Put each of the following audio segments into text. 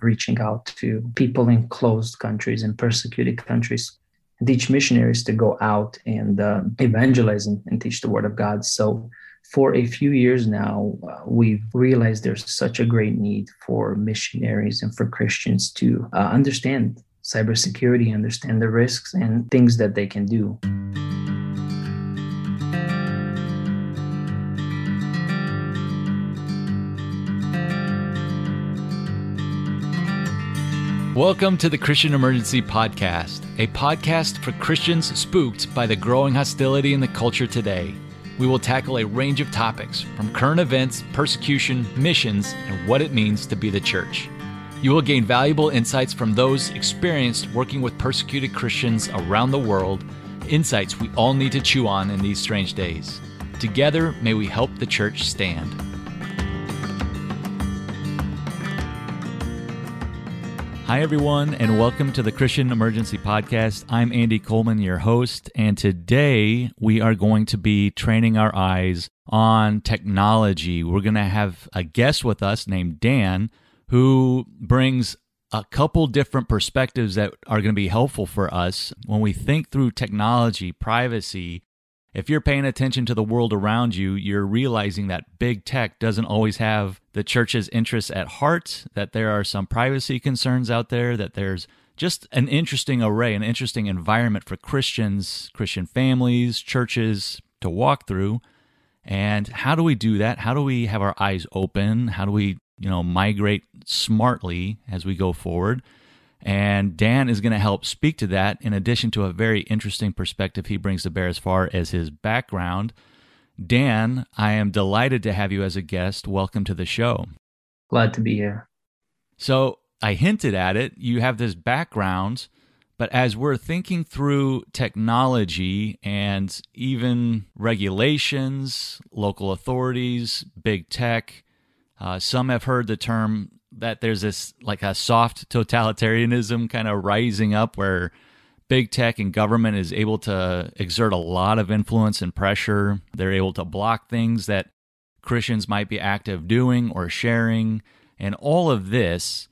reaching out to people in closed countries and persecuted countries teach missionaries to go out and uh, evangelize and, and, teach the word of God. So, for a few years now, uh, we've realized there's such a great need for missionaries and for Christians to uh, understand cybersecurity, understand the risks and things that they can do. Welcome to the Christian Emergency Podcast, a podcast for Christians spooked by the growing hostility in the culture today. We will tackle a range of topics from current events, persecution, missions, and what it means to be the church. You will gain valuable insights from those experienced working with persecuted Christians around the world, insights we all need to chew on in these strange days. Together, may we help the church stand. Hi, everyone, and welcome to the Christian Emergency Podcast. I'm Andy Coleman, your host, and today we are going to be training our eyes on technology. We're going to have a guest with us named Dan who brings a couple different perspectives that are going to be helpful for us when we think through technology, privacy, if you're paying attention to the world around you, you're realizing that big tech doesn't always have the church's interests at heart, that there are some privacy concerns out there, that there's just an interesting array, an interesting environment for Christians, Christian families, churches to walk through. And how do we do that? How do we have our eyes open? How do we, you know, migrate smartly as we go forward? And Dan is going to help speak to that in addition to a very interesting perspective he brings to bear as far as his background. Dan, I am delighted to have you as a guest. Welcome to the show. Glad to be here. So, I hinted at it. You have this background, but as we're thinking through technology and even regulations, local authorities, big tech, uh, some have heard the term that there's this like a soft totalitarianism kind of rising up where big tech and government is able to exert a lot of influence and pressure. They're able to block things that Christians might be active doing or sharing, and all of this.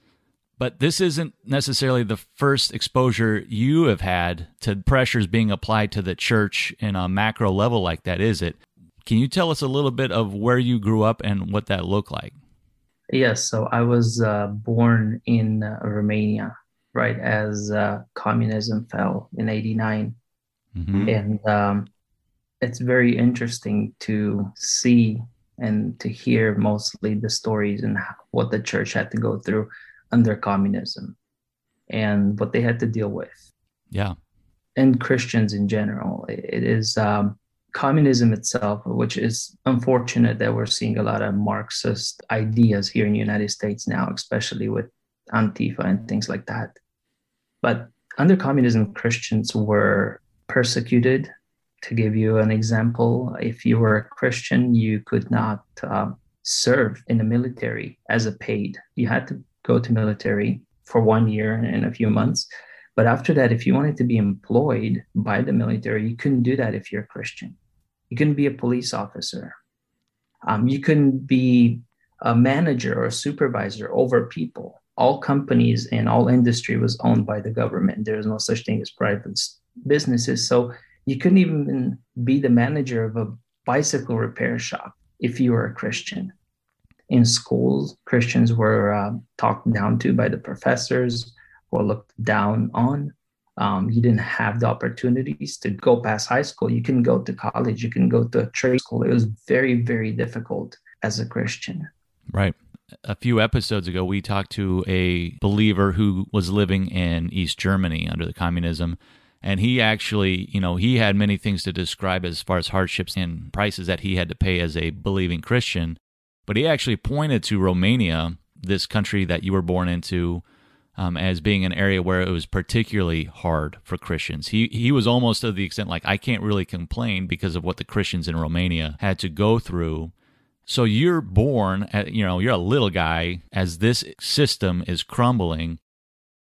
But this isn't necessarily the first exposure you have had to pressures being applied to the church in a macro level like that, is it? Can you tell us a little bit of where you grew up and what that looked like? Yes, so I was uh, born in uh, Romania, right as uh, communism fell in '89, mm-hmm. and um, it's very interesting to see and to hear mostly the stories and what the church had to go through under communism and what they had to deal with. Yeah, and Christians in general. It is um, communism itself, which is unfortunate that we're seeing a lot of Marxist ideas here in the United States now, especially with Antifa and things like that. But under communism, Christians were persecuted. To give you an example, if you were a Christian, you could not uh, serve in the military as a paid. You had to go to military for one year and a few months. But after that, if you wanted to be employed by the military, you couldn't do that if you're a Christian. You couldn't be a police officer. Um, you couldn't be a manager or a supervisor over people. All companies and all industry was owned by the government. There is no such thing as private businesses. So you couldn't even be the manager of a bicycle repair shop if you were a Christian. In schools, Christians were uh, talked down to by the professors or looked down on um, you didn't have the opportunities to go past high school. You can go to college, you can go to a trade school. It was very, very difficult as a Christian. Right. A few episodes ago, we talked to a believer who was living in East Germany under the communism. And he actually, you know, he had many things to describe as far as hardships and prices that he had to pay as a believing Christian. But he actually pointed to Romania, this country that you were born into, um, as being an area where it was particularly hard for Christians. He he was almost to the extent like I can't really complain because of what the Christians in Romania had to go through. So you're born, at, you know, you're a little guy as this system is crumbling,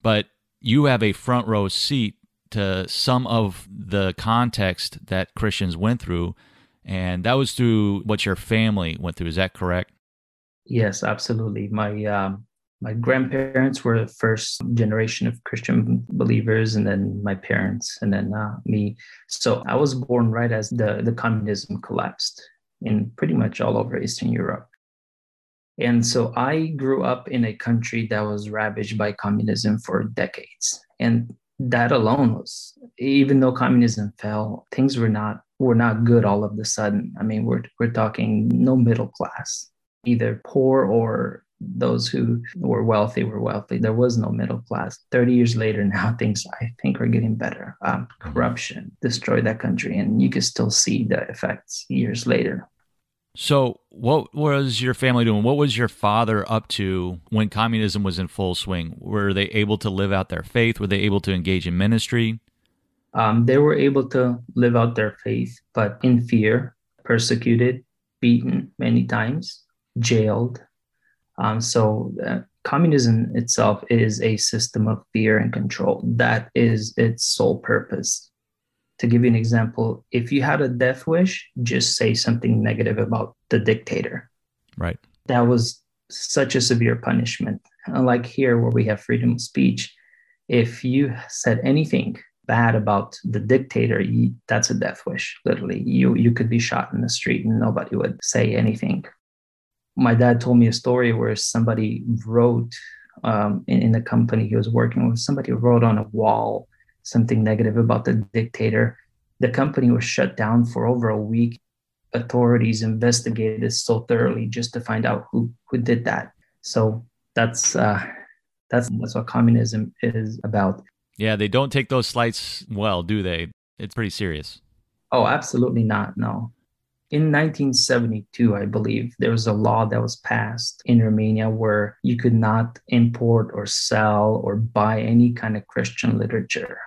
but you have a front row seat to some of the context that Christians went through, and that was through what your family went through. Is that correct? Yes, absolutely. My um, my grandparents were the first generation of Christian believers, and then my parents, and then uh, me. So I was born right as the, the communism collapsed in pretty much all over Eastern Europe. And so I grew up in a country that was ravaged by communism for decades. And that alone was, even though communism fell, things were not were not good all of a sudden. I mean, we're we're talking no middle class, either poor or those who were wealthy were wealthy. There was no middle class. 30 years later, now things I think are getting better. Um, corruption destroyed that country, and you can still see the effects years later. So, what was your family doing? What was your father up to when communism was in full swing? Were they able to live out their faith? Were they able to engage in ministry? Um, they were able to live out their faith, but in fear, persecuted, beaten many times, jailed, um, so uh, communism itself is a system of fear and control. That is its sole purpose. To give you an example, if you had a death wish, just say something negative about the dictator. Right. That was such a severe punishment. Unlike here, where we have freedom of speech, if you said anything bad about the dictator, you, that's a death wish. Literally, you you could be shot in the street and nobody would say anything my dad told me a story where somebody wrote um, in, in the company he was working with, somebody wrote on a wall something negative about the dictator. The company was shut down for over a week. Authorities investigated so thoroughly just to find out who who did that. So that's uh, that's that's what communism is about. Yeah, they don't take those slights well, do they? It's pretty serious. Oh, absolutely not. No in 1972, I believe, there was a law that was passed in Romania where you could not import or sell or buy any kind of Christian literature,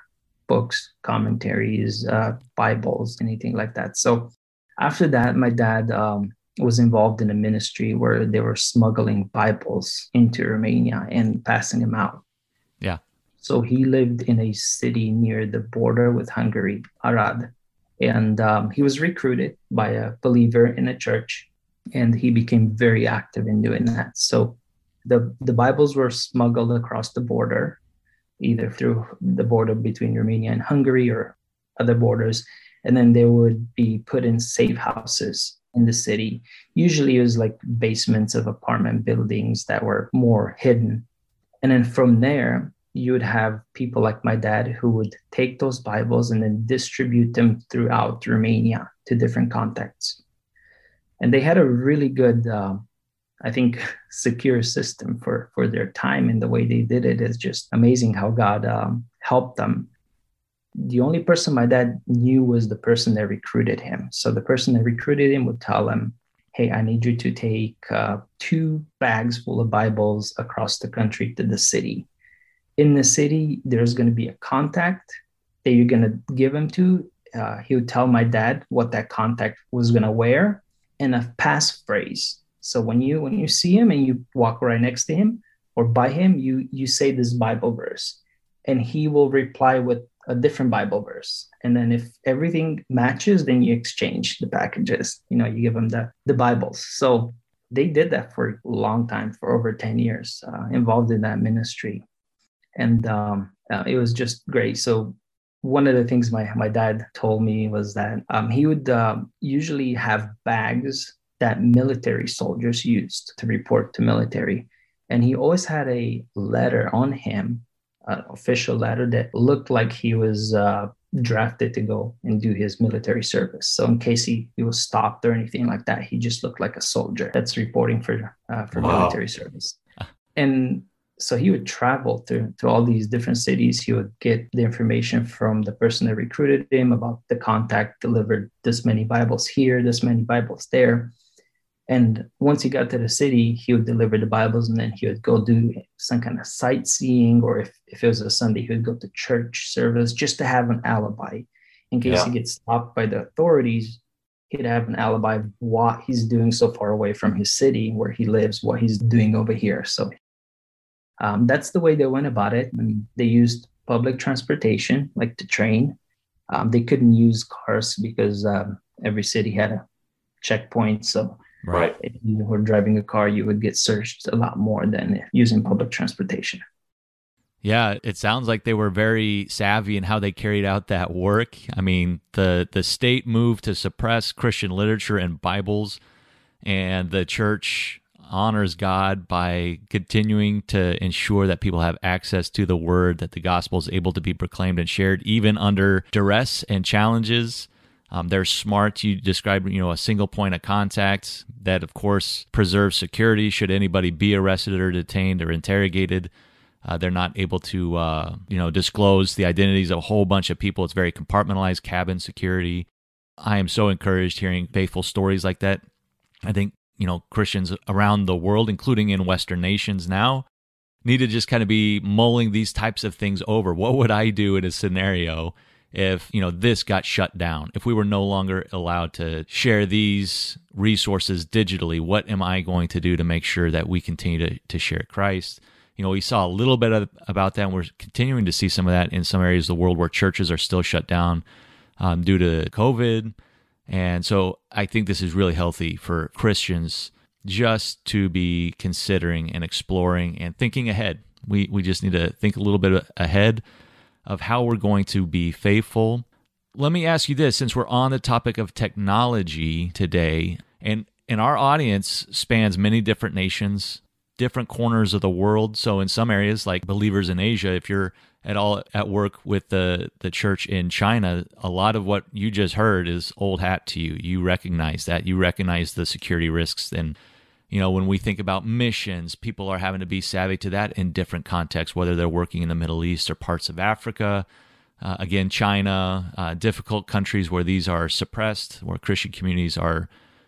books, commentaries, uh, Bibles, anything like that. So after that, my dad um, was involved in a ministry where they were smuggling Bibles into Romania and passing them out. Yeah. So he lived in a city near the border with Hungary, Arad and um, he was recruited by a believer in a church, and he became very active in doing that. So the the Bibles were smuggled across the border, either through the border between Romania and Hungary or other borders, and then they would be put in safe houses in the city. Usually, it was like basements of apartment buildings that were more hidden, and then from there you would have people like my dad who would take those Bibles and then distribute them throughout Romania to different contexts. And they had a really good, uh, I think, secure system for, for their time. And the way they did it is just amazing how God um, helped them. The only person my dad knew was the person that recruited him. So the person that recruited him would tell him, Hey, I need you to take uh, two bags full of Bibles across the country to the city in the city, there's going to be a contact that you're going to give him to. Uh, he would tell my dad what that contact was going to wear and a passphrase. So when you when you see him and you walk right next to him or by him, you you say this Bible verse, and he will reply with a different Bible verse. And then if everything matches, then you exchange the packages. You know, you give them the the Bibles. So they did that for a long time, for over ten years, uh, involved in that ministry and um, uh, it was just great. So one of the things my my dad told me was that um, he would uh, usually have bags that military soldiers used to report to military, and he always had a letter on him, an official letter that looked like he was. Uh, drafted to go and do his military service. So in case he, he was stopped or anything like that, he just looked like a soldier that's reporting for uh, for wow. military service. And so he would travel to, to all these different cities. He would get the information from the person that recruited him about the contact delivered this many bibles here this many bibles there. And once he got to the city he would deliver the bibles and then he would go do some kind of sightseeing or if, if it was a sunday he would go to church service just to have an alibi. In case yeah. he gets stopped by the authorities he'd have an alibi of what he's doing so far away from his city where he lives what he's doing over here. So um, that's the way they went about it. And they used public transportation, like the train. Um, they couldn't use cars because um, every city had a checkpoint. So Right. If you were driving a car, you would get searched a lot more than using public transportation. Yeah, it sounds like they were very savvy in how they carried out that work. I mean, the the state moved to suppress Christian literature and Bibles, and the church honors God by continuing to ensure that people have access to the word, that the gospel is able to be proclaimed and shared, even under duress and challenges. Um, they're smart. You describe, you know, a single point of contact that, of course, preserves security should anybody be arrested or detained or interrogated. Uh, they're not able to, uh, you know, disclose the identities of a whole bunch of people. It's very compartmentalized cabin security. I am so encouraged hearing faithful stories like that. I think, you know, Christians around the world, including in Western nations now, need to just kind of be mulling these types of things over. What would I do in a scenario if, you know, this got shut down? If we were no longer allowed to share these resources digitally, what am I going to do to make sure that we continue to, to share Christ? you know, we saw a little bit of, about that. And we're continuing to see some of that in some areas of the world where churches are still shut down um, due to COVID. And so I think this is really healthy for Christians just to be considering and exploring and thinking ahead. We, we just need to think a little bit ahead of how we're going to be faithful. Let me ask you this since we're on the topic of technology today, and, and our audience spans many different nations, different corners of the world. So in some areas, like believers in Asia, if you're at all at work with the the church in China, a lot of what you just heard is old hat to you. You recognize that. You recognize the security risks and you know, when we think about missions, people are having to be savvy to that in different contexts, whether they're working in the Middle East or parts of Africa. Uh, again, China, uh, difficult countries where these are suppressed, where Christian communities are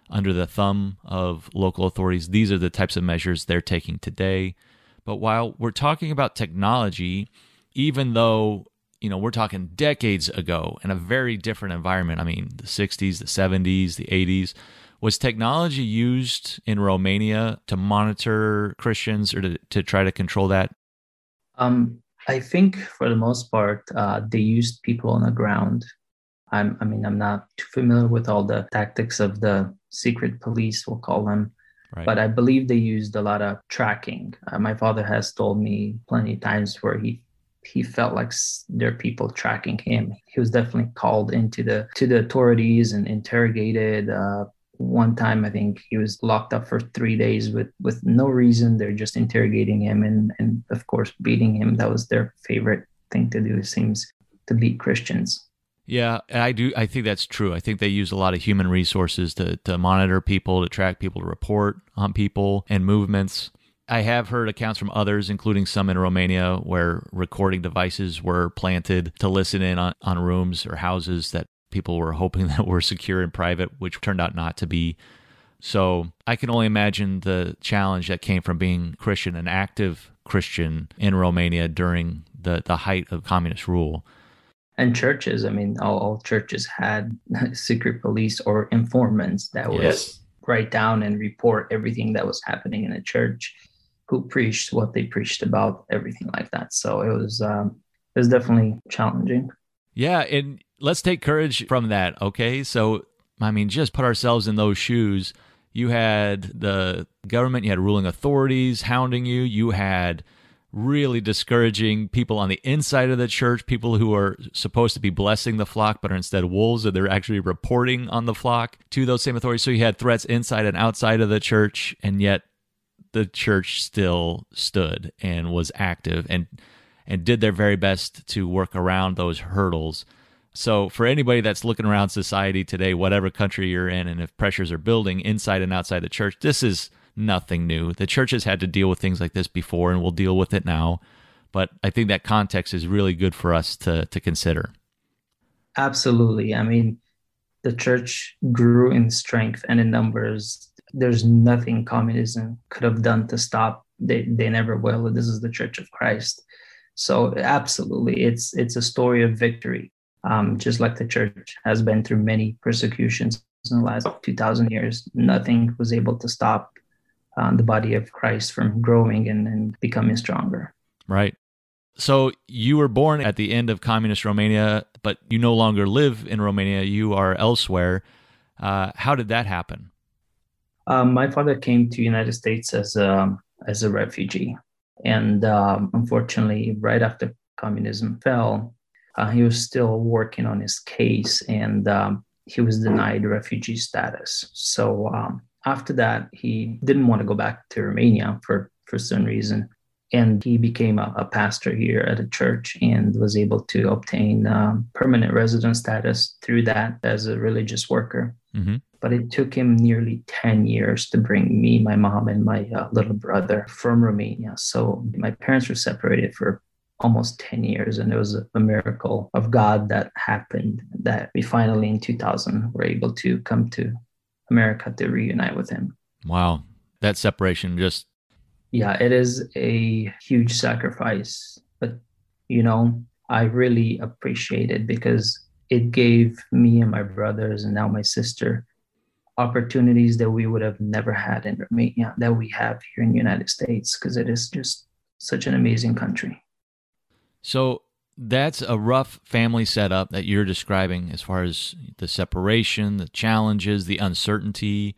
under the thumb of local authorities. These are the types of measures they're taking today. But while we're talking about technology, even though you know we're talking decades ago in a very different environment, I mean the 60s, the 70s, the 80s, was technology used in Romania to monitor Christians or to, to try to control that? Um, I think for the most part, uh, they used people on the ground. I'm, I mean, I'm not too familiar with all the tactics of the secret police, we'll call them. Right. But I believe they used a lot of tracking. Uh, my father has told me plenty of times where he he felt like there are people tracking him. He was definitely called into the to the authorities and interrogated. Uh, one time, I think he was locked up for three days with with no reason. They're just interrogating him and and of course beating him. That was their favorite thing to do. It seems to beat Christians. Yeah, I do. I think that's true. I think they use a lot of human resources to to monitor people, to track people, to report on people and movements. I have heard accounts from others, including some in Romania, where recording devices were planted to listen in on, on rooms or houses that people were hoping that were secure and private, which turned out not to be. So I can only imagine the challenge that came from being Christian, an active Christian in Romania during the, the height of communist rule and churches i mean all, all churches had secret police or informants that would yes. write down and report everything that was happening in a church who preached what they preached about everything like that. So it was um, it was definitely challenging. Yeah and let's take courage from that okay? So i mean just put ourselves in those shoes. You had the government you had ruling authorities hounding you. You had really discouraging people on the inside of the church, people who are supposed to be blessing the flock but are instead wolves, and they're actually reporting on the flock to those same authorities. So you had threats inside and outside of the church, and yet the church still stood and was active and and did their very best to work around those hurdles. So for anybody that's looking around society today, whatever country you're in, and if pressures are building inside and outside the church, this is nothing new. The church has had to deal with things like this before and will deal with it now. But I think that context is really good for us to, to consider. Absolutely. I mean, the church grew in strength and in numbers. There's nothing communism could have done to stop. They, they never will. This is the Church of Christ. So absolutely, it's it's a story of victory. Um, just like the church has been through many persecutions in the last 2,000 years, nothing was able to stop uh, the body of Christ from growing and, and becoming stronger. Right. So you were born at the end of communist Romania, but you no longer live in Romania. You are elsewhere. Uh, how did that happen? Um, my father came to United States as a as a refugee, and um, unfortunately, right after communism fell, uh, he was still working on his case, and um, he was denied refugee status. So um, after that, he didn't want to go back to Romania for for some reason, and he became a, a pastor here at a church and was able to obtain um, permanent resident status through that as a religious worker. Mm-hmm but it took him nearly 10 years to bring me, my mom, and my uh, little brother from Romania. So my parents were separated for almost 10 years, and it was a miracle of God that happened that we finally in 2000 were able to come to America to reunite with him. Wow. That separation just. Yeah, it is a huge sacrifice, but you know, I really appreciate it because it gave me and my brothers and now my sister opportunities that we would have never had in Romania that we have here in the United States because it is just such an amazing country. So that's a rough family setup that you're describing as far as the separation, the challenges, the uncertainty.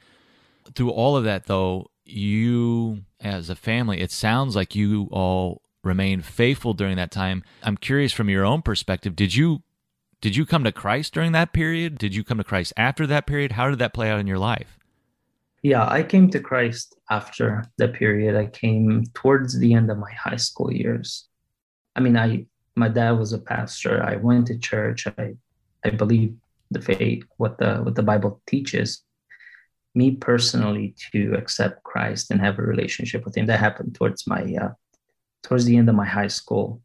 Through all of that, though, you as a family, it sounds like you all remained faithful during that time. I'm curious from your own perspective, did you did you come to Christ during that period? Did you come to Christ after that period? How did that play out in your life? Yeah, I came to Christ after the period. I came towards the end of my high school years. I mean, I my dad was a pastor. I went to church. I I believe the faith, what the what the Bible teaches. Me personally, to accept Christ and have a relationship with Him, that happened towards my uh, towards the end of my high school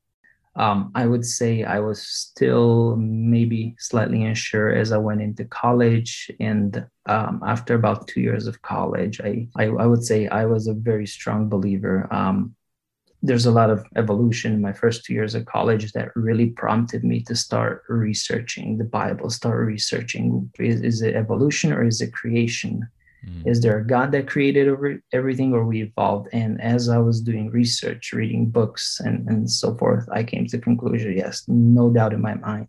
um, I would say I was still maybe slightly unsure as I went into college. And um, after about two years of college, I, I, I, would say I was a very strong believer. Um, there's a lot of evolution in my first two years of college that really prompted me to start researching the Bible, start researching is, is it evolution or is it creation? Mm. Is there a God that created everything or we evolved? And as I was doing research, reading books and, and so forth, I came to the conclusion, yes, no doubt in my mind.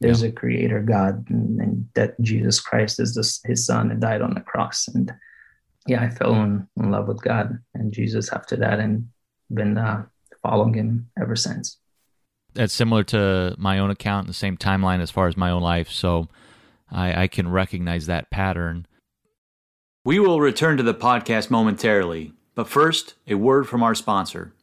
There's yeah. a creator God and, and, that Jesus Christ is this, his son and died on the cross. And yeah, I fell in, in love with God and Jesus after that and been uh, following him ever since. That's similar to my own account, the same timeline as far as my own life. So I, I can recognize that pattern. We will return to the podcast momentarily, but first, a word from our sponsor.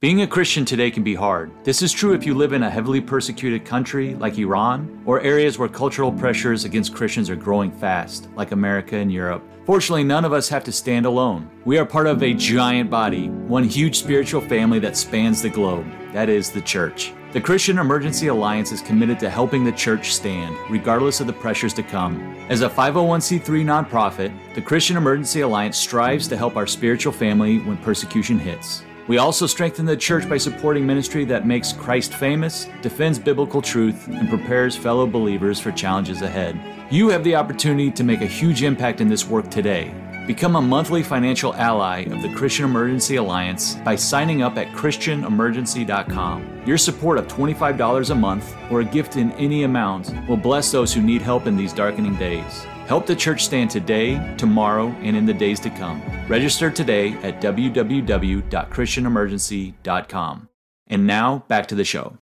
Being a Christian today can be hard. This is true if you live in a heavily persecuted country like Iran or areas where cultural pressures against Christians are growing fast, like America and Europe. Fortunately, none of us have to stand alone. We are part of a giant body, one huge spiritual family that spans the globe. That is the church. The Christian Emergency Alliance is committed to helping the church stand, regardless of the pressures to come. As a 501c3 nonprofit, the Christian Emergency Alliance strives to help our spiritual family when persecution hits. We also strengthen the church by supporting ministry that makes Christ famous, defends biblical truth, and prepares fellow believers for challenges ahead. You have the opportunity to make a huge impact in this work today. Become a monthly financial ally of the Christian Emergency Alliance by signing up at ChristianEmergency.com. Your support of $25 a month or a gift in any amount will bless those who need help in these darkening days. Help the church stand today, tomorrow, and in the days to come. Register today at www.christianemergency.com. And now, back to the show.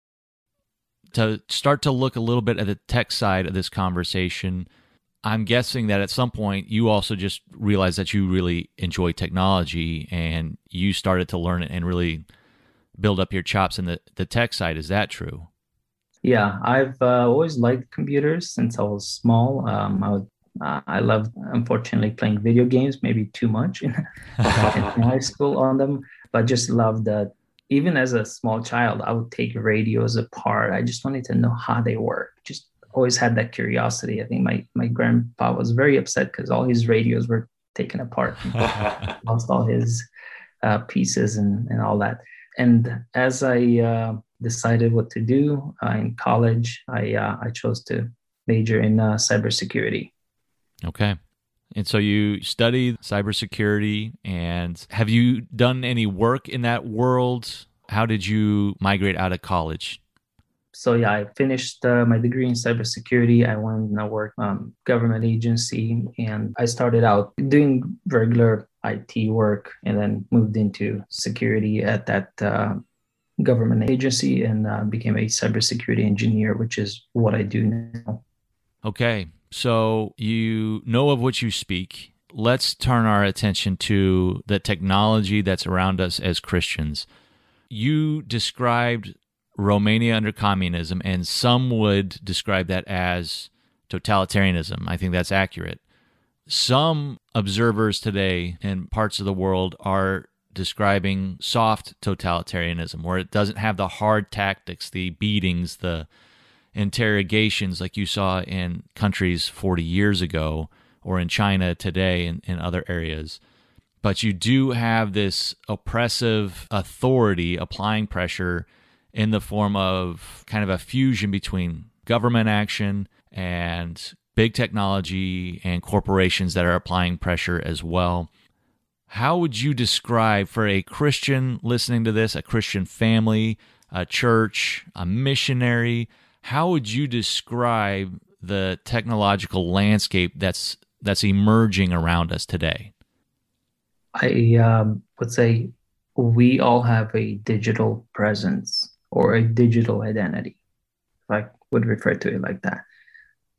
To start to look a little bit at the tech side of this conversation, I'm guessing that at some point you also just realized that you really enjoy technology and you started to learn it and really build up your chops in the, the tech side. Is that true? Yeah, I've uh, always liked computers since I was small. Um, I would, uh, I loved, unfortunately, playing video games, maybe too much in, in high school on them, but just loved that. Even as a small child, I would take radios apart. I just wanted to know how they work, just always had that curiosity. I think my my grandpa was very upset because all his radios were taken apart, lost all his uh, pieces and and all that. And as I uh, decided what to do uh, in college, I uh, I chose to major in uh, cybersecurity. Okay. And so you studied cybersecurity, and have you done any work in that world? How did you migrate out of college? So yeah, I finished uh, my degree in cybersecurity. I went and I worked um, government agency, and I started out doing regular IT work, and then moved into security at that uh, government agency, and uh, became a cybersecurity engineer, which is what I do now. Okay, so you know of what you speak. Let's turn our attention to the technology that's around us as Christians. You described Romania under communism, and some would describe that as totalitarianism. I think that's accurate. Some observers today in parts of the world are describing soft totalitarianism, where it doesn't have the hard tactics, the beatings, the interrogations like you saw in countries 40 years ago or in China today and in other areas. But you do have this oppressive authority applying pressure in the form of kind of a fusion between government action and big technology and corporations that are applying pressure as well. How would you describe for a Christian listening to this, a Christian family, a church, a missionary, how would you describe the technological landscape that's that's emerging around us today? I um, would say we all have a digital presence or a digital identity, if I would refer to it like that.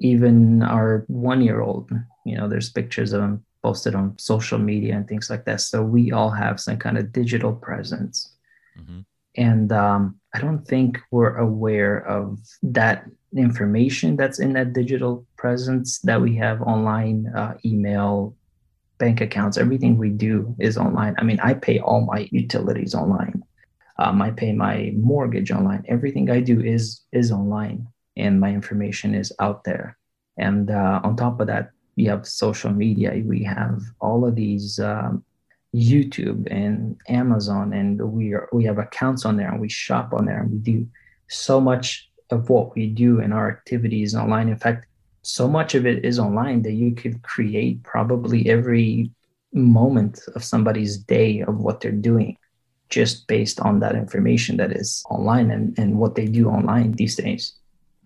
Even our one year old, you know, there's pictures of them posted on social media and things like that. So we all have some kind of digital presence. Mm-hmm. And um, I don't think we're aware of that information that's in that digital presence that we have online, uh, email, bank accounts, everything we do is online. I mean, I pay all my utilities online um, I pay my mortgage online. Everything I do is is online, and my information is out there. And uh, on top of that, we have social media. We have all of these um, YouTube and Amazon, and we are we have accounts on there, and we shop on there, and we do so much of what we do and our activities online. In fact, so much of it is online that you could create probably every moment of somebody's day of what they're doing just based on that information that is online and, and what they do online these days.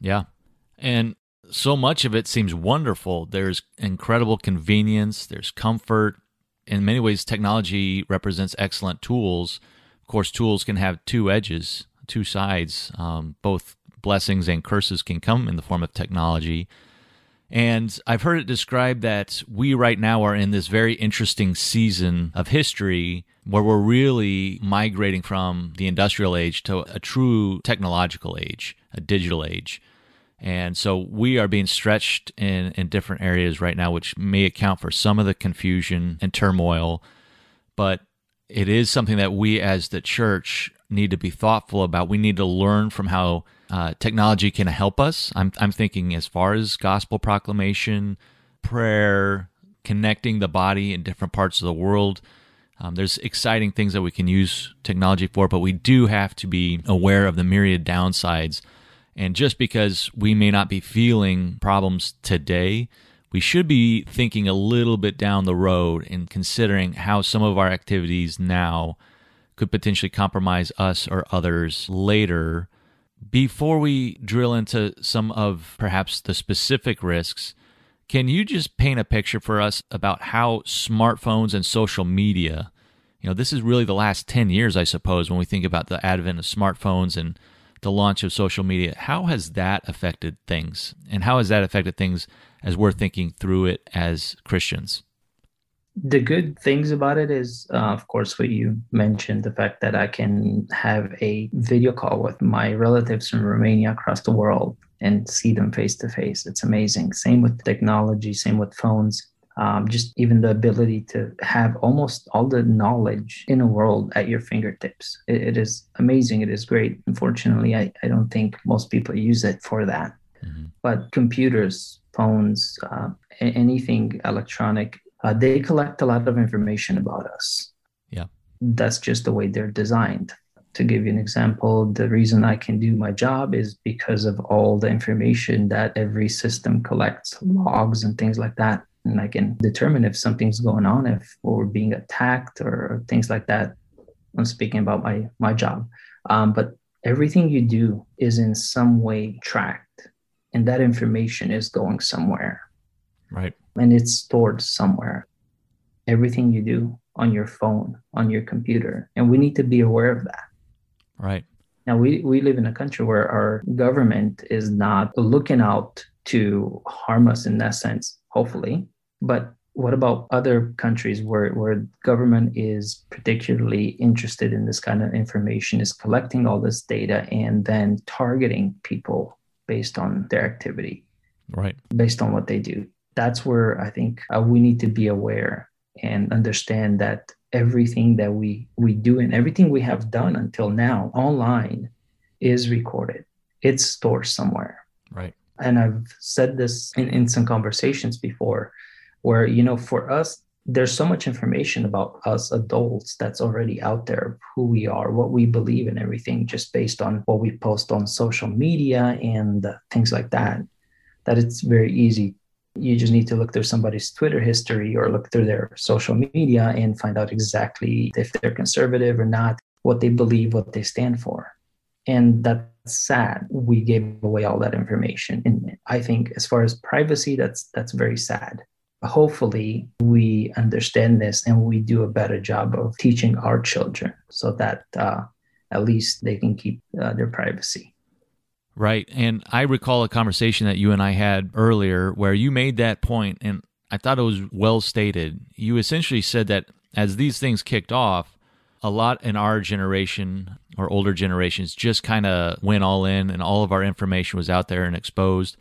Yeah. And so much of it seems wonderful. There's incredible convenience, there's comfort. In many ways, technology represents excellent tools. Of course, tools can have two edges, two sides. Um, both blessings and curses can come in the form of technology. And I've heard it described that we right now are in this very interesting season of history where we're really migrating from the industrial age to a true technological age, a digital age. And so we are being stretched in, in different areas right now, which may account for some of the confusion and turmoil. But it is something that we as the church need to be thoughtful about. We need to learn from how uh, technology can help us. I'm, I'm thinking as far as gospel proclamation, prayer, connecting the body in different parts of the world. Um, there's exciting things that we can use technology for, but we do have to be aware of the myriad downsides. And just because we may not be feeling problems today, we should be thinking a little bit down the road and considering how some of our activities now could potentially compromise us or others later. Before we drill into some of perhaps the specific risks, can you just paint a picture for us about how smartphones and social media, you know, this is really the last 10 years, I suppose, when we think about the advent of smartphones and the launch of social media. How has that affected things? And how has that affected things as we're thinking through it as Christians? The good things about it is, uh, of course, what you mentioned the fact that I can have a video call with my relatives from Romania across the world and see them face to face. It's amazing. Same with technology, same with phones. Um, just even the ability to have almost all the knowledge in the world at your fingertips. it, it is amazing. It is great. Unfortunately, I, I don't think most people use it for that. Mm-hmm. But computers, phones, uh, anything electronic uh, they collect a lot of information about us. Yeah. That's just the way they're designed. To give you an example, the reason I can do my job is because of all the information that every system collects, logs and things like that. And I can determine if something's going on, if we're being attacked or things like that. I'm speaking about my my job. Um, but everything you do is in some way tracked and that information is going somewhere right and it's stored somewhere. Everything you do on your phone on your computer and we need to be aware of that. Right. Now we, we live in a country where our government is not looking out to harm us in that sense hopefully. But what about other countries where, where government is particularly interested in this kind of information is collecting all this data and then targeting people based on their activity? Right. Based on what they do that's where i think uh, we need to be aware and understand that everything that we we do and everything we have done until now online is recorded. It's stored somewhere. Right. And i've said this in, in some conversations before where you know for us there's so much information about us adults that's already out there who we are what we believe and everything just based on what we post on social media and things like that that it's very easy you just need to look through somebody's twitter history or look through their social media and find out exactly if they're conservative or not what they believe what they stand for. And that's sad. We gave away all that information. And i think as far as privacy that's that's very sad. Hopefully we understand this and we do a better job of teaching our children so that uh, at least they can keep uh, their privacy. Right. And I recall a conversation that you and I had earlier where you made that point, and I thought it was well stated. You essentially said that as these things kicked off, a lot in our generation or older generations just kind of went all in, and all of our information was out there and exposed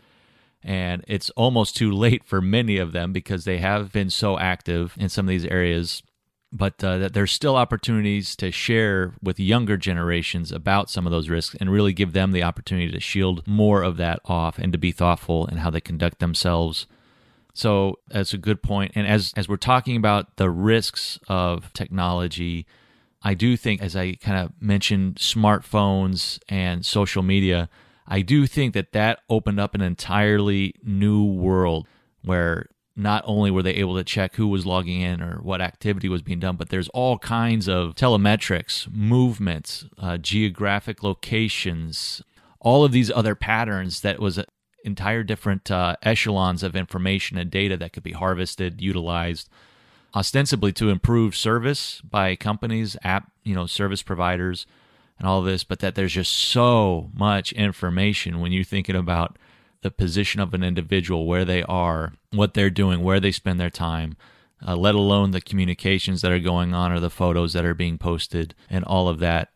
and it's almost too late for many of them because they have been so active in some of these areas but uh, that there's still opportunities to share with younger generations about some of those risks and really give them the opportunity to shield more of that off and to be thoughtful in how they conduct themselves so that's a good point. and as as we're talking about the risks of technology i do think as i kind of mentioned smartphones and social media I do think that that opened up an entirely new world where not only were they able to check who was logging in or what activity was being done, but there's all kinds of telemetrics, movements, uh, geographic locations, all of these other patterns that was entire different uh, echelons of information and data that could be harvested, utilized, ostensibly to improve service by companies, app, you know, service providers and all this, but that there's just so much information when you're thinking about the position of an individual, where they are, what they're doing, where they spend their time, uh, let alone the communications that are going on or the photos that are being posted and all of that.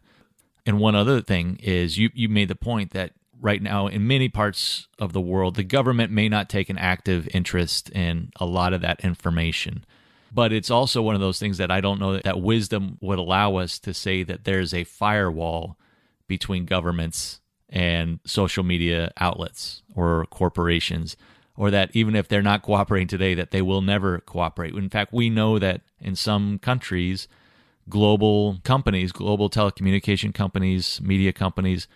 And one other thing is you, you made the point that right now in many parts of the world, the government may not take an active interest in a lot of that information. But it's also one of those things that I don't know that, that wisdom would allow us to say that there's a firewall between governments and social media outlets or corporations or that even if they're not cooperating today that they will never cooperate in fact we know that in some countries global companies global telecommunication companies media companies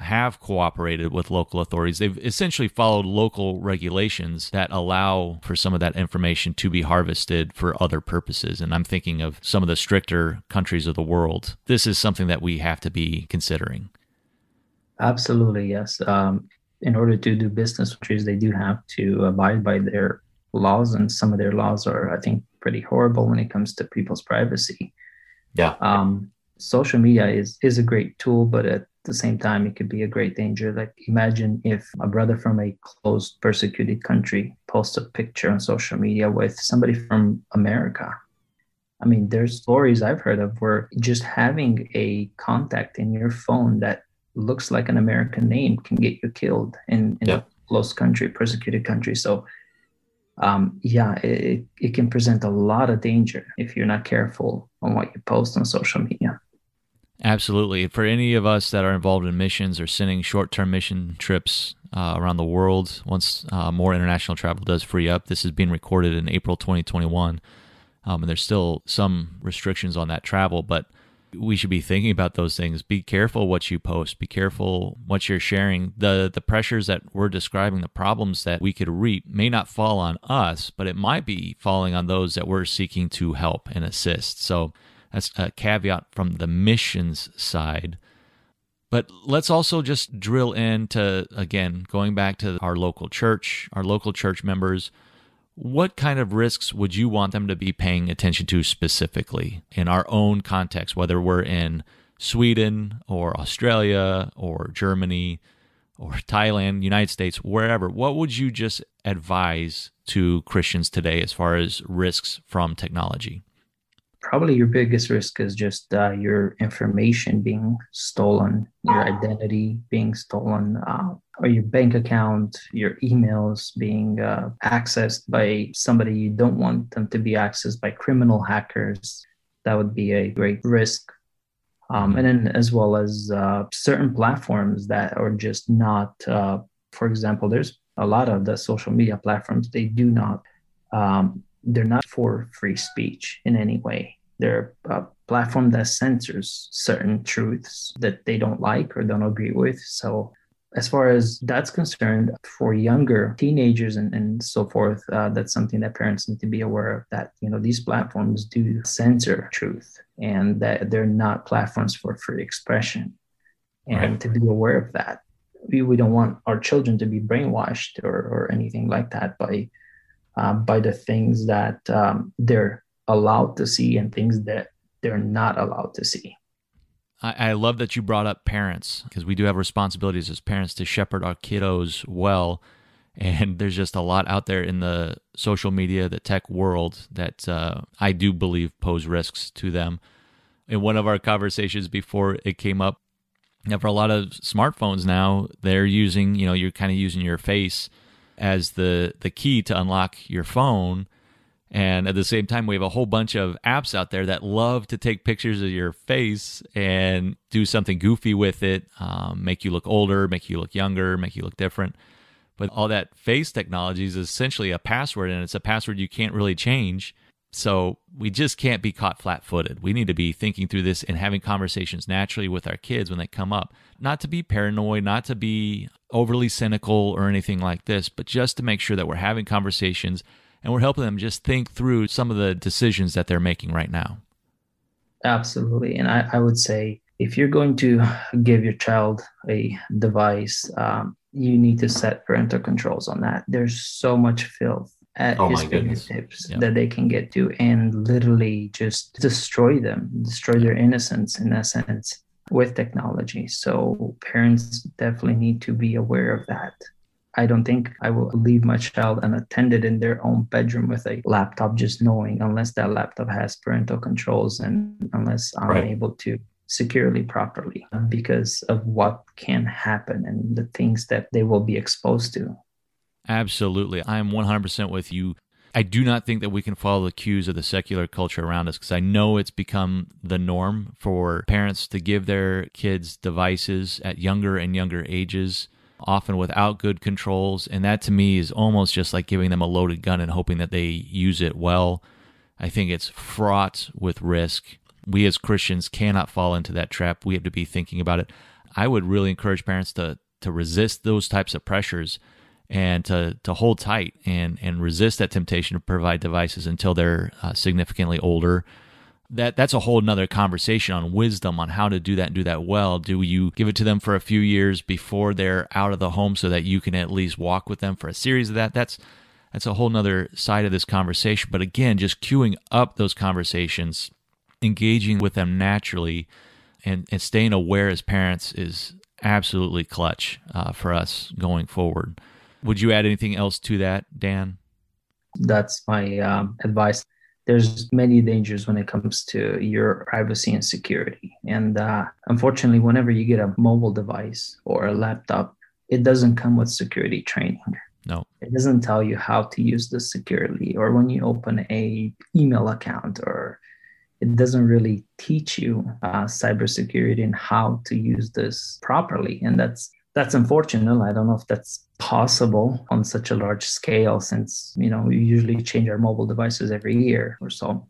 have cooperated with local authorities. They've essentially followed local regulations that allow for some of that information to be harvested for other purposes. And I'm thinking of some of the stricter countries of the world. This is something that we have to be considering. Absolutely, yes. Um, in order to do business with countries, they do have to abide by their laws, and some of their laws are, I think, pretty horrible when it comes to people's privacy. Yeah. Um, social media is is a great tool, but at the same time, it could be a great danger. Like imagine if a brother from a closed, persecuted country posts a picture on social media with somebody from America. I mean, there's stories I've heard of where just having a contact in your phone that looks like an American name can get you killed in, in a closed country, persecuted country. So um, yeah, it, it can present a lot of danger if you're not careful on what you post on social media. Absolutely. For any of us that are involved in missions or sending short term mission trips uh, around the world, once uh, more international travel does free up, this is being recorded in April 2021. Um, and there's still some restrictions on that travel, but we should be thinking about those things. Be careful what you post. Be careful what you're sharing. The the pressures that we're describing, the problems that we could reap, may not fall on us, but it might be falling on those that we're seeking to help and assist. So that's a caveat from the missions side. But let's also just drill into, again, going back to our local church, our local church members. What kind of risks would you want them to be paying attention to specifically in our own context, whether we're in Sweden or Australia or Germany or Thailand, United States, wherever? What would you just advise to Christians today as far as risks from technology? Probably your biggest risk is just uh, your information being stolen, your identity being stolen, uh, or your bank account, your emails being uh, accessed by somebody you don't want them to be accessed by criminal hackers. That would be a great risk. Um, and then, as well as uh, certain platforms that are just not, uh, for example, there's a lot of the social media platforms, they do not um, they're not for free speech in any way. They're a platform that censors certain truths that they don't like or don't agree with. So, as far as that's concerned, for younger teenagers and, and so forth, uh, that's something that parents need to be aware of that, you know, these platforms do censor truth and that they're not platforms for free expression. And right. to be aware of that, we, we don't want our children to be brainwashed or, or anything like that by uh, by the things that um, they're allowed to see and things that they're not allowed to see. I, I love that you brought up parents because we do have responsibilities as parents to shepherd our kiddos well. And there's just a lot out there in the social media, the tech world that uh, I do believe pose risks to them. In one of our conversations before it came up, for a lot of smartphones now, they're using, you know, you're kind of using your face as the the key to unlock your phone. And at the same time, we have a whole bunch of apps out there that love to take pictures of your face and do something goofy with it, um, make you look older, make you look younger, make you look different. But all that face technology is essentially a password, and it's a password you can't really change. So we just can't be caught flat footed. We need to be thinking through this and having conversations naturally with our kids when they come up. Not to be paranoid, not to be overly cynical or anything like this, but just to make sure that we're having conversations and we're helping them just think through some of the decisions that they're making right now. Absolutely. And I, I would say if you're going to give your child a device, um, you need to set parental controls on that. There's so much filth at oh his fingertips that they can get to and literally just destroy them, destroy their innocence in a sense with technology. So parents definitely need to be aware of that. I don't think I will leave my child unattended in their own bedroom with a laptop, just knowing unless that laptop has parental controls and unless I'm right. able to securely properly uh, because of what can happen and the things that they will be exposed to. Absolutely. I am 100% with you. I do not think that we can follow the cues of the secular culture around us because I know it's become the norm for parents to give their kids devices at younger and younger ages, often without good controls. And that to me is almost just like giving them a loaded gun and hoping that they use it well. I think it's fraught with risk. We as Christians cannot fall into that trap. We have to be thinking about it. I would really encourage parents to to resist those types of pressures and to, to hold tight and, and resist that temptation to provide devices until they're uh, significantly older. That that's a whole nother conversation on wisdom on how to do that and do that well. Do you give it to them for a few years before they're out of the home so that you can at least walk with them for a series of that? That's that's a whole nother side of this conversation. But again, just queuing up those conversations, engaging with them naturally, and, and staying aware as parents is absolutely clutch uh, for us going forward. Would you add anything else to that, Dan? That's my um, advice. There's many dangers when it comes to your privacy and security. And uh, unfortunately, whenever you get a mobile device or a laptop, it doesn't come with security training. No. It doesn't tell you how to use this securely or when you open a email account or it doesn't really teach you uh, cybersecurity and how to use this properly. And that's that's unfortunate. I don't know if that's possible on such a large scale since, you know, we usually change our mobile devices every year or so.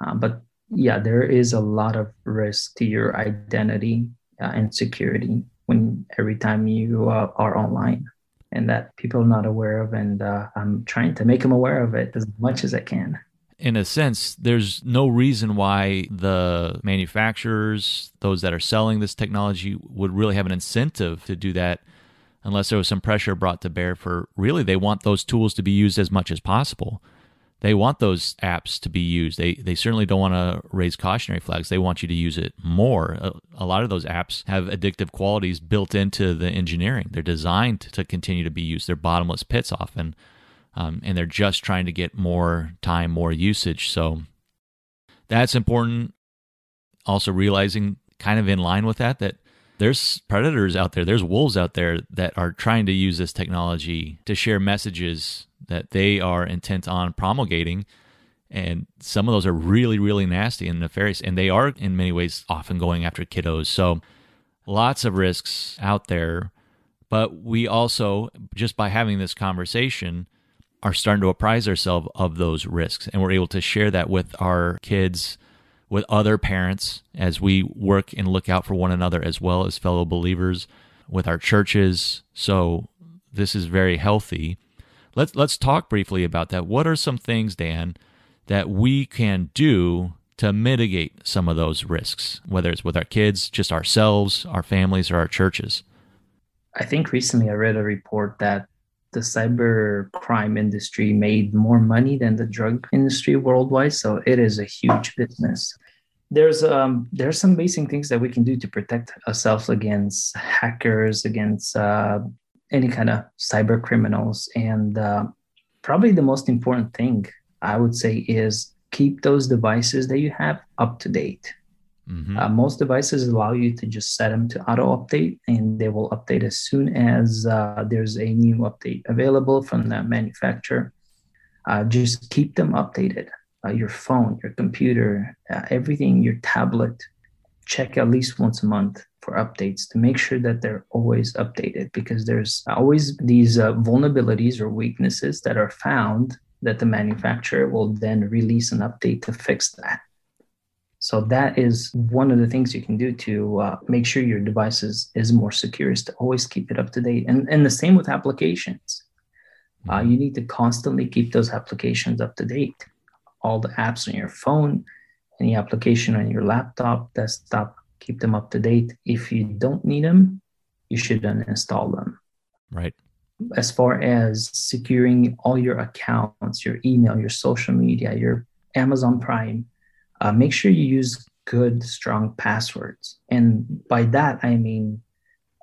Uh, but yeah, there is a lot of risk to your identity uh, and security when every time you uh, are online and that people are not aware of. And uh, I'm trying to make them aware of it as much as I can. In a sense, there's no reason why the manufacturers, those that are selling this technology, would really have an incentive to do that unless there was some pressure brought to bear for really they want those tools to be used as much as possible. They want those apps to be used. They they certainly don't want to raise cautionary flags. They want you to use it more. A, a lot of those apps have addictive qualities built into the engineering. They're designed to continue to be used. They're bottomless pits often um, and they're just trying to get more time, more usage. So that's important. Also, realizing kind of in line with that, that there's predators out there, there's wolves out there that are trying to use this technology to share messages that they are intent on promulgating. And some of those are really, really nasty and nefarious. And they are, in many ways, often going after kiddos. So lots of risks out there. But we also, just by having this conversation, are starting to apprise ourselves of those risks. And we're able to share that with our kids with other parents as we work and look out for one another as well as fellow believers with our churches. So this is very healthy. Let's let's talk briefly about that. What are some things dan that we can do to mitigate some of those risks whether it's with our kids just ourselves our families or our churches? I think recently i read a report that the cyber crime industry made more money than the drug industry worldwide. So it is a huge business. There's um there's some basic things that we can do to protect ourselves against hackers, against uh, any kind of cyber criminals, and uh, probably the most important thing I would say is keep those devices that you have up to date. Mm-hmm. Uh, most devices allow you to just set them to auto update, and they will update as soon as uh, there's a new update available from the manufacturer. Uh, just keep them updated. Uh, your phone, your computer, uh, everything, your tablet, check at least once a month for updates to make sure that they're always updated because there's always these uh, vulnerabilities or weaknesses that are found that the manufacturer will then release an update to fix that. So that is one of the things you can do to uh, make sure your device is, is more secure is to always keep it up to date. And, and the same with applications. Uh, mm-hmm. you need to constantly keep those applications up to date. All the apps on your phone, any application on your laptop, desktop, keep them up to date. If you don't need them, you should uninstall them. Right. As far as securing all your accounts, your email, your social media, your Amazon Prime, uh, make sure you use good, strong passwords. And by that, I mean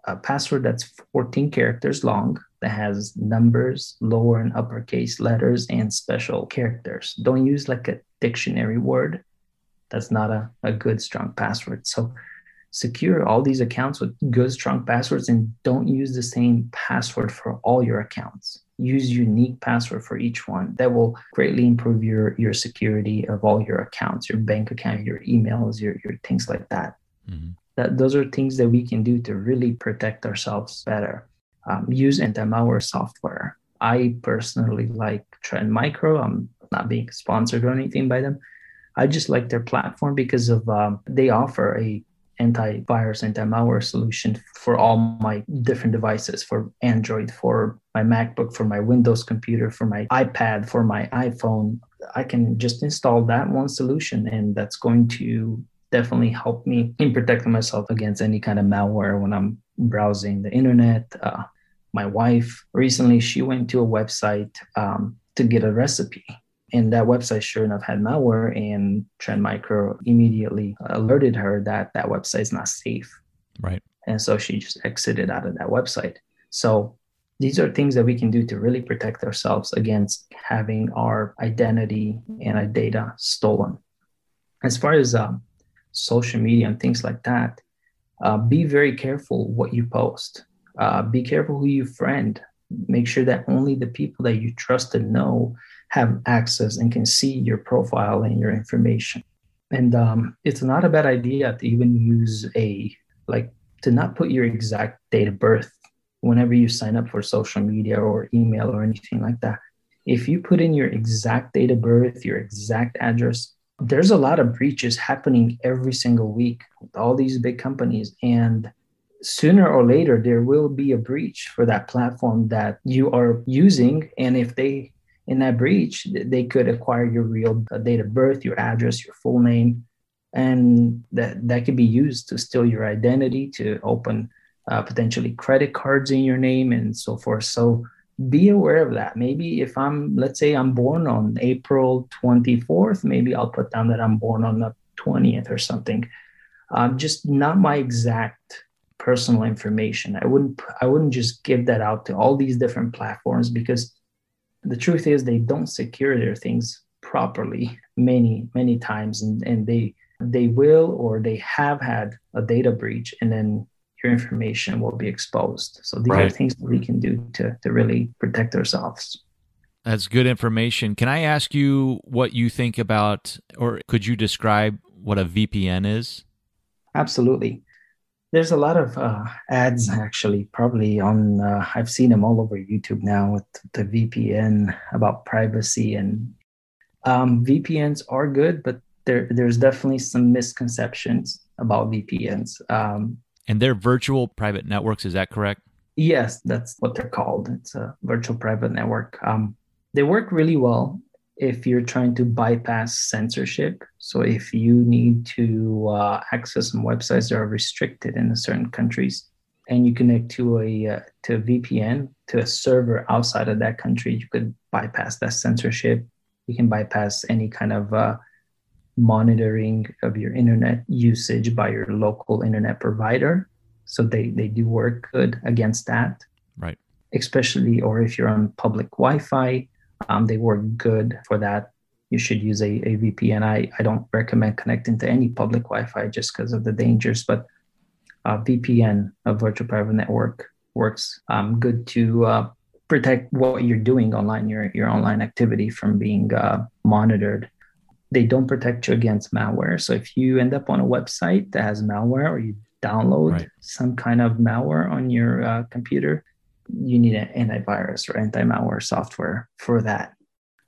a password that's 14 characters long that has numbers, lower and uppercase letters, and special characters. Don't use like a dictionary word. That's not a, a good, strong password. So secure all these accounts with good, strong passwords and don't use the same password for all your accounts use unique password for each one that will greatly improve your your security of all your accounts your bank account your emails your, your things like that. Mm-hmm. that those are things that we can do to really protect ourselves better. Um, use anti-malware software. I personally like Trend Micro. I'm not being sponsored or anything by them. I just like their platform because of um, they offer a antivirus, anti-malware solution for all my different devices for Android, for my MacBook, for my Windows computer, for my iPad, for my iPhone. I can just install that one solution and that's going to definitely help me in protecting myself against any kind of malware when I'm browsing the internet. Uh, my wife recently, she went to a website um, to get a recipe and that website sure enough had malware and Trend Micro immediately alerted her that that website is not safe. Right. And so she just exited out of that website. So these are things that we can do to really protect ourselves against having our identity and our data stolen. As far as um, social media and things like that uh, be very careful what you post. Uh, be careful who you friend. Make sure that only the people that you trust and know have access and can see your profile and your information. And um, it's not a bad idea to even use a, like, to not put your exact date of birth whenever you sign up for social media or email or anything like that. If you put in your exact date of birth, your exact address, there's a lot of breaches happening every single week with all these big companies. And sooner or later, there will be a breach for that platform that you are using. And if they in that breach, they could acquire your real uh, date of birth, your address, your full name, and that that could be used to steal your identity, to open uh, potentially credit cards in your name, and so forth. So be aware of that. Maybe if I'm, let's say I'm born on April 24th, maybe I'll put down that I'm born on the 20th or something. Um, just not my exact personal information. I wouldn't I wouldn't just give that out to all these different platforms because the truth is they don't secure their things properly many many times and, and they they will or they have had a data breach and then your information will be exposed. So these right. are things that we can do to, to really protect ourselves. That's good information. Can i ask you what you think about or could you describe what a vpn is? Absolutely there's a lot of uh, ads actually, probably on. Uh, I've seen them all over YouTube now with the VPN about privacy and um, VPNs are good, but there there's definitely some misconceptions about VPNs. Um, and they're virtual private networks. Is that correct? Yes, that's what they're called. It's a virtual private network. Um, they work really well if you're trying to bypass censorship. So if you need to uh, access some websites that are restricted in certain countries, and you connect to a uh, to a VPN to a server outside of that country, you could bypass that censorship. You can bypass any kind of uh, monitoring of your internet usage by your local internet provider. So they they do work good against that. Right. Especially, or if you're on public Wi-Fi, um, they work good for that. You should use a, a VPN. I, I don't recommend connecting to any public Wi Fi just because of the dangers, but uh, VPN, a virtual private network, works um, good to uh, protect what you're doing online, your, your online activity from being uh, monitored. They don't protect you against malware. So if you end up on a website that has malware or you download right. some kind of malware on your uh, computer, you need an antivirus or anti-malware software for that.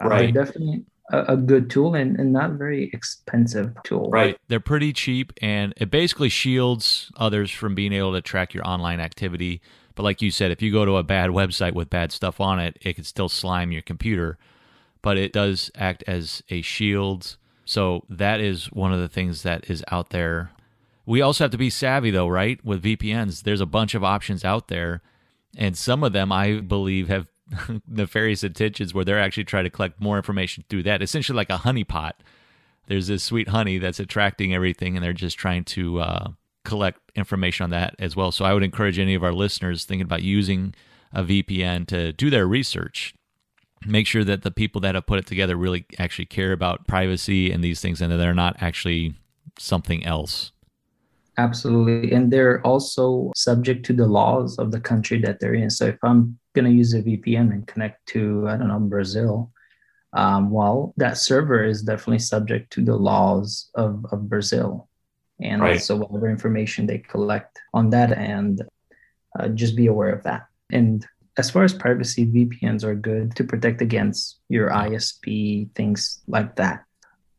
Uh, right. Uh, definitely a, a, good tool and, and not very expensive tool. Right. They're pretty cheap and it basically shields others from being able to track your online activity. But like you said, if you go to a bad website with bad stuff on it, it could still slime your computer. But it does act as a shield. So that is one of the things that is out there. We also have to be savvy though, right? With VPNs, there's a bunch of options out there and some of them, I believe, have nefarious intentions where they're actually trying to collect more information through that. Essentially, like a honeypot. There's this sweet honey that's attracting everything, and they're just trying to uh, collect information on that as well. So I would encourage any of our listeners thinking about using a VPN to do their research. Make sure that the people that have put it together really actually care about privacy and these things, and that they're not actually something else. Absolutely. And they're also subject to the laws of the country that they're in. So if I'm going to use a VPN and connect to, I don't know, Brazil, um, well, that server is definitely subject to the laws of, of Brazil. And right. so whatever information they collect on that end, uh, just be aware of that. And as far as privacy, VPNs are good to protect against your ISP, things like that.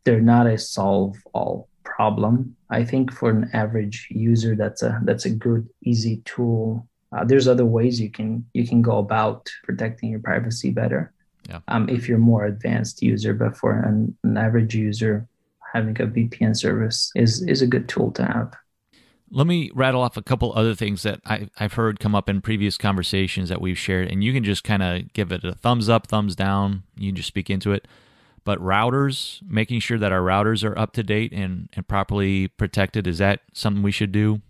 They're not a solve all problem. I think for an average user, that's a that's a good, easy tool. Uh, there's other ways you can you can go about protecting your privacy better. Yeah. Um, if you're more advanced user, but for an, an average user, having a VPN service is is a good tool to have. Let me rattle off a couple other things that I, have heard come up in previous conversations that we've shared, and you can just kind of give it a thumbs up, thumbs down. You can just speak into it but routers, making sure that our routers are up to date and, and properly protected, is that something we should do?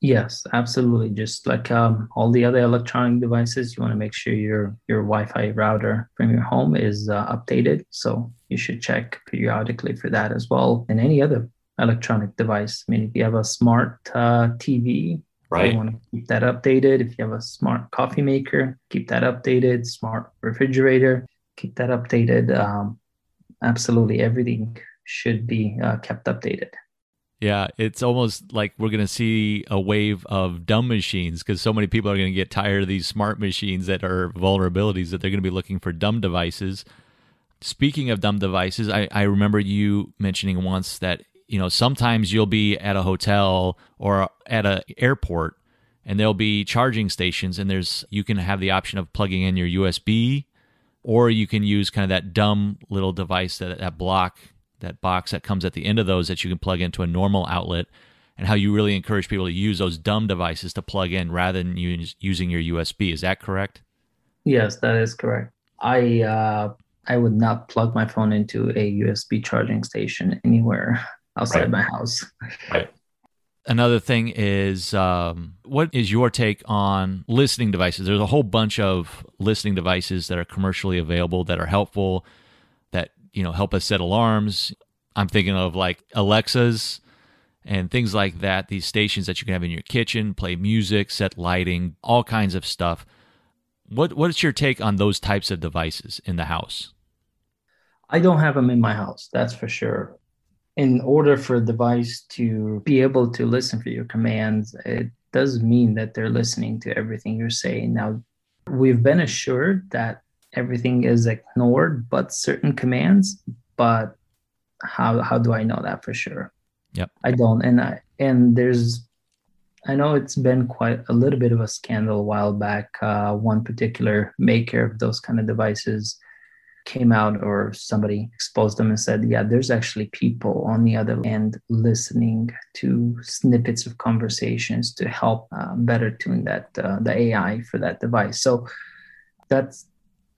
Yes, absolutely. Just like um, all the other electronic devices, you want to make sure your your Wi-Fi router from your home is uh, updated. So you should check periodically for that as well. And any other electronic device. I mean, if you have a smart uh, TV, right, you want to keep that updated. If you have a smart coffee maker, keep that updated. Smart refrigerator, keep that updated. Um, absolutely everything should be uh, kept updated. Yeah, it's almost like we're going to see a wave of dumb machines because so many people are going to get tired of these smart machines that are vulnerabilities that they're going to be looking for dumb devices. Speaking of dumb devices, I, I remember you mentioning once that you know sometimes you'll be at a hotel or at an airport and there'll be charging stations and there's you can have the option of plugging in your USB or you can use kind of that dumb little device that that block that box that comes at the end of those that you can plug into a normal outlet and how you really encourage people to use those dumb devices to plug in rather than use, using your USB. Is that correct? Yes, that is correct. I uh, I would not plug my phone into a USB charging station anywhere outside right. my house. Right. Another thing is, um, what is your take on listening devices? There's a whole bunch of listening devices that are commercially available that are helpful, that you know help us set alarms. I'm thinking of like Alexas and things like that. These stations that you can have in your kitchen, play music, set lighting, all kinds of stuff. What What's your take on those types of devices in the house? I don't have them in my house, that's for sure in order for a device to be able to listen for your commands, it does mean that they're listening to everything you're saying. Now, we've been assured that everything is ignored but certain commands, but how how do I know that for sure? Yep. I don't. And I and there's I know it's been quite a little bit of a scandal a while back. Uh, one particular maker of those kind of devices came out or somebody exposed them and said, yeah, there's actually people on the other end listening to snippets of conversations to help uh, better tune that uh, the AI for that device. So that's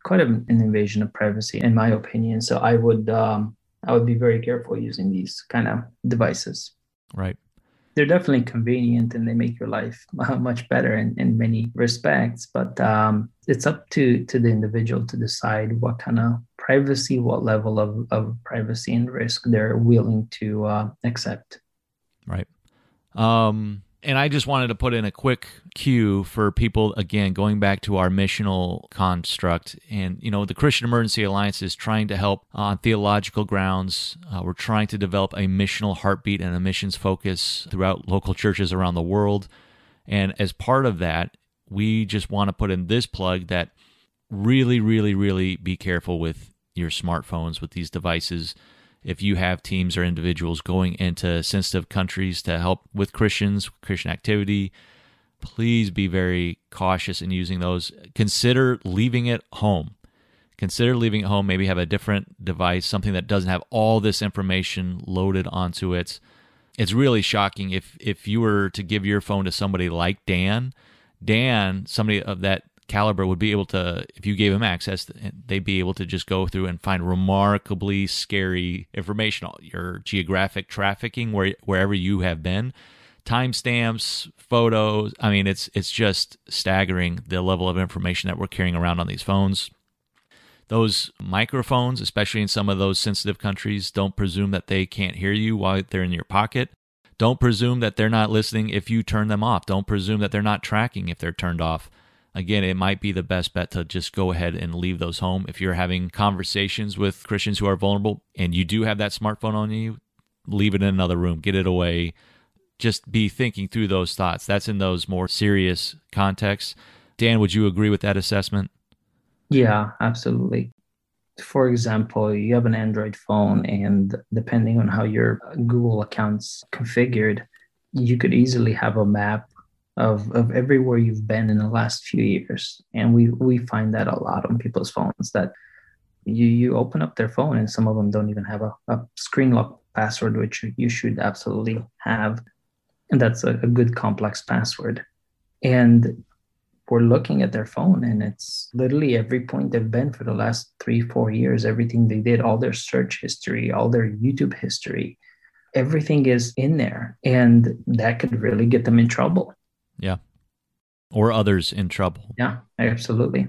quite an invasion of privacy, in my opinion. So I would um, I would be very careful using these kind of devices. Right they're definitely convenient and they make your life much better in, in many respects but um, it's up to to the individual to decide what kind of privacy what level of, of privacy and risk they're willing to uh, accept. Right. Um, and I just wanted to put in a quick cue for people, again, going back to our missional construct. And, you know, the Christian Emergency Alliance is trying to help on theological grounds. Uh, we're trying to develop a missional heartbeat and a missions focus throughout local churches around the world. And as part of that, we just want to put in this plug that really, really, really be careful with your smartphones, with these devices if you have teams or individuals going into sensitive countries to help with Christians, Christian activity, please be very cautious in using those. Consider leaving it home. Consider leaving it home. Maybe have a different device, something that doesn't have all this information loaded onto it. It's really shocking if if you were to give your phone to somebody like Dan, Dan, somebody of that caliber would be able to, if you gave them access, they'd be able to just go through and find remarkably scary information, your geographic trafficking, where wherever you have been, timestamps, photos. I mean, it's it's just staggering the level of information that we're carrying around on these phones. Those microphones, especially in some of those sensitive countries, don't presume that they can't hear you while they're in your pocket. Don't presume that they're not listening if you turn them off. Don't presume that they're not tracking if they're turned off again, it might be the best bet to just go ahead and leave those home. If you're having conversations with Christians who are vulnerable and you do have that smartphone on you, leave it in another room, get it away. Just be thinking through those thoughts. That's in those more serious contexts. Dan, would you agree with that assessment? Yeah, absolutely. For example, you have an Android phone, and depending on how your Google account's configured, you could easily have a map of, of everywhere you've been in the last few years. And we, we find that a lot on people's phones that you, you open up their phone and some of them don't even have a, a screen lock password, which you should absolutely have. And that's a, a good complex password. And we're looking at their phone and it's literally every point they've been for the last three, four years, everything they did, all their search history, all their YouTube history, everything is in there. And that could really get them in trouble. Yeah. Or others in trouble. Yeah, absolutely.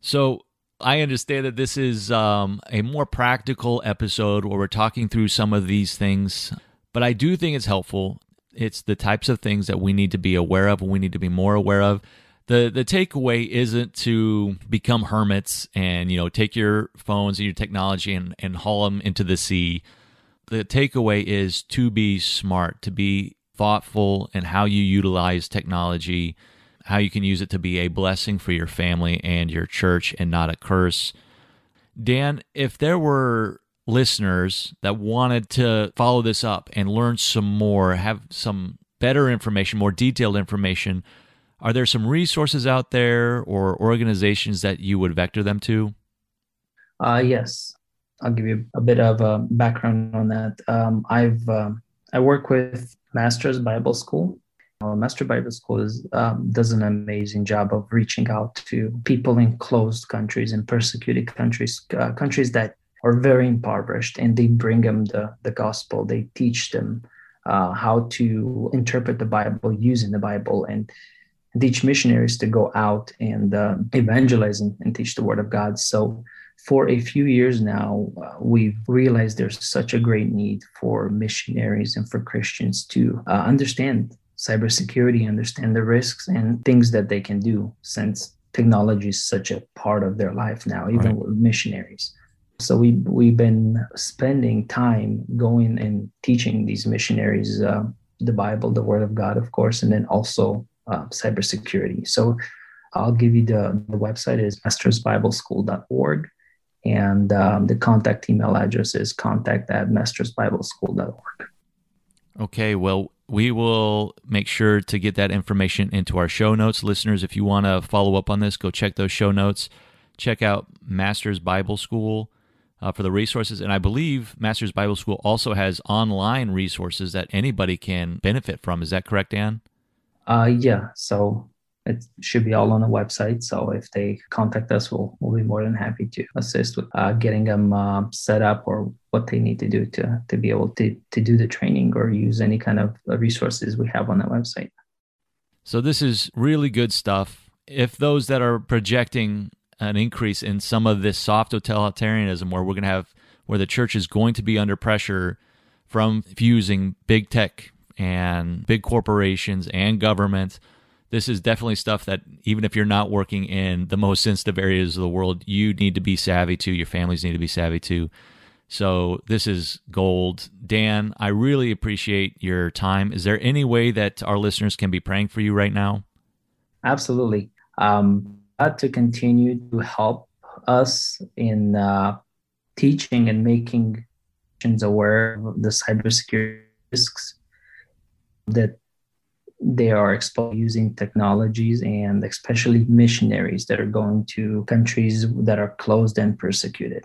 So I understand that this is um, a more practical episode where we're talking through some of these things, but I do think it's helpful. It's the types of things that we need to be aware of and we need to be more aware of. The the takeaway isn't to become hermits and you know take your phones and your technology and, and haul them into the sea. The takeaway is to be smart, to be thoughtful in how you utilize technology, how you can use it to be a blessing for your family and your church and not a curse. Dan, if there were listeners that wanted to follow this up and learn some more, have some better information, more detailed information, are there some resources out there or organizations that you would vector them to? Uh, yes, I'll give you a bit of a background on that. Um, I've um, I work with Masters Bible School. Uh, Master Bible School is, um, does an amazing job of reaching out to people in closed countries and persecuted countries, uh, countries that are very impoverished, and they bring them the, the gospel. They teach them uh, how to interpret the Bible using the Bible and teach missionaries to go out and uh, evangelize and, and, teach the Word of God. So, for a few years now, uh, we've realized there's such a great need for missionaries and for Christians to uh, understand cybersecurity, understand the risks and things that they can do since technology is such a part of their life now, even right. with missionaries. So we we've been spending time going and teaching these missionaries uh, the Bible, the Word of God, of course, and then also uh, cybersecurity. So I'll give you the, the website is mastersbibleschool.org and um, the contact email address is contact at mastersbibleschool.org. Okay, well, we will make sure to get that information into our show notes. Listeners, if you want to follow up on this, go check those show notes. Check out Masters Bible School uh, for the resources. And I believe Masters Bible School also has online resources that anybody can benefit from. Is that correct, Dan? Uh, yeah. So it should be all on the website. So if they contact us, we'll, we'll be more than happy to assist with uh, getting them uh, set up or what they need to do to, to be able to, to do the training or use any kind of uh, resources we have on the website. So this is really good stuff. If those that are projecting an increase in some of this soft totalitarianism where we're going to have where the church is going to be under pressure from fusing big tech and big corporations and government this is definitely stuff that even if you're not working in the most sensitive areas of the world you need to be savvy to your families need to be savvy to. So this is gold. Dan i really appreciate your time. Is there any way that our listeners can be praying for you right now? Absolutely. Um, to continue to help us in uh, teaching and making aware of the cybersecurity risks that they are exposed using technologies and especially missionaries that are going to countries that are closed and persecuted.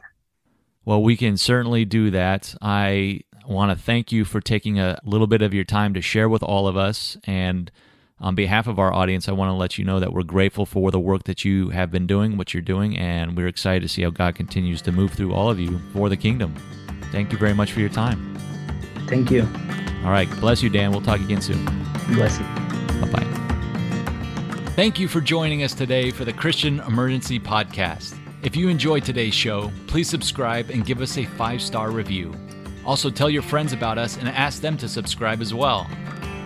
Well, we can certainly do that. I want to thank you for taking a little bit of your time to share with all of us and on behalf of our audience, I want to let you know that we're grateful for the work that you have been doing, what you're doing, and we're excited to see how God continues to move through all of you for the kingdom. Thank you very much for your time. Thank you. All right. Bless you, Dan. We'll talk again soon. Bless you. Bye bye. Thank you for joining us today for the Christian Emergency Podcast. If you enjoyed today's show, please subscribe and give us a five star review. Also, tell your friends about us and ask them to subscribe as well.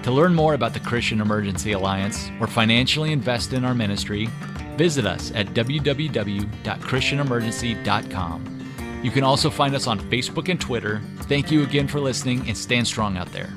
To learn more about the Christian Emergency Alliance or financially invest in our ministry, visit us at www.christianemergency.com. You can also find us on Facebook and Twitter. Thank you again for listening and stand strong out there.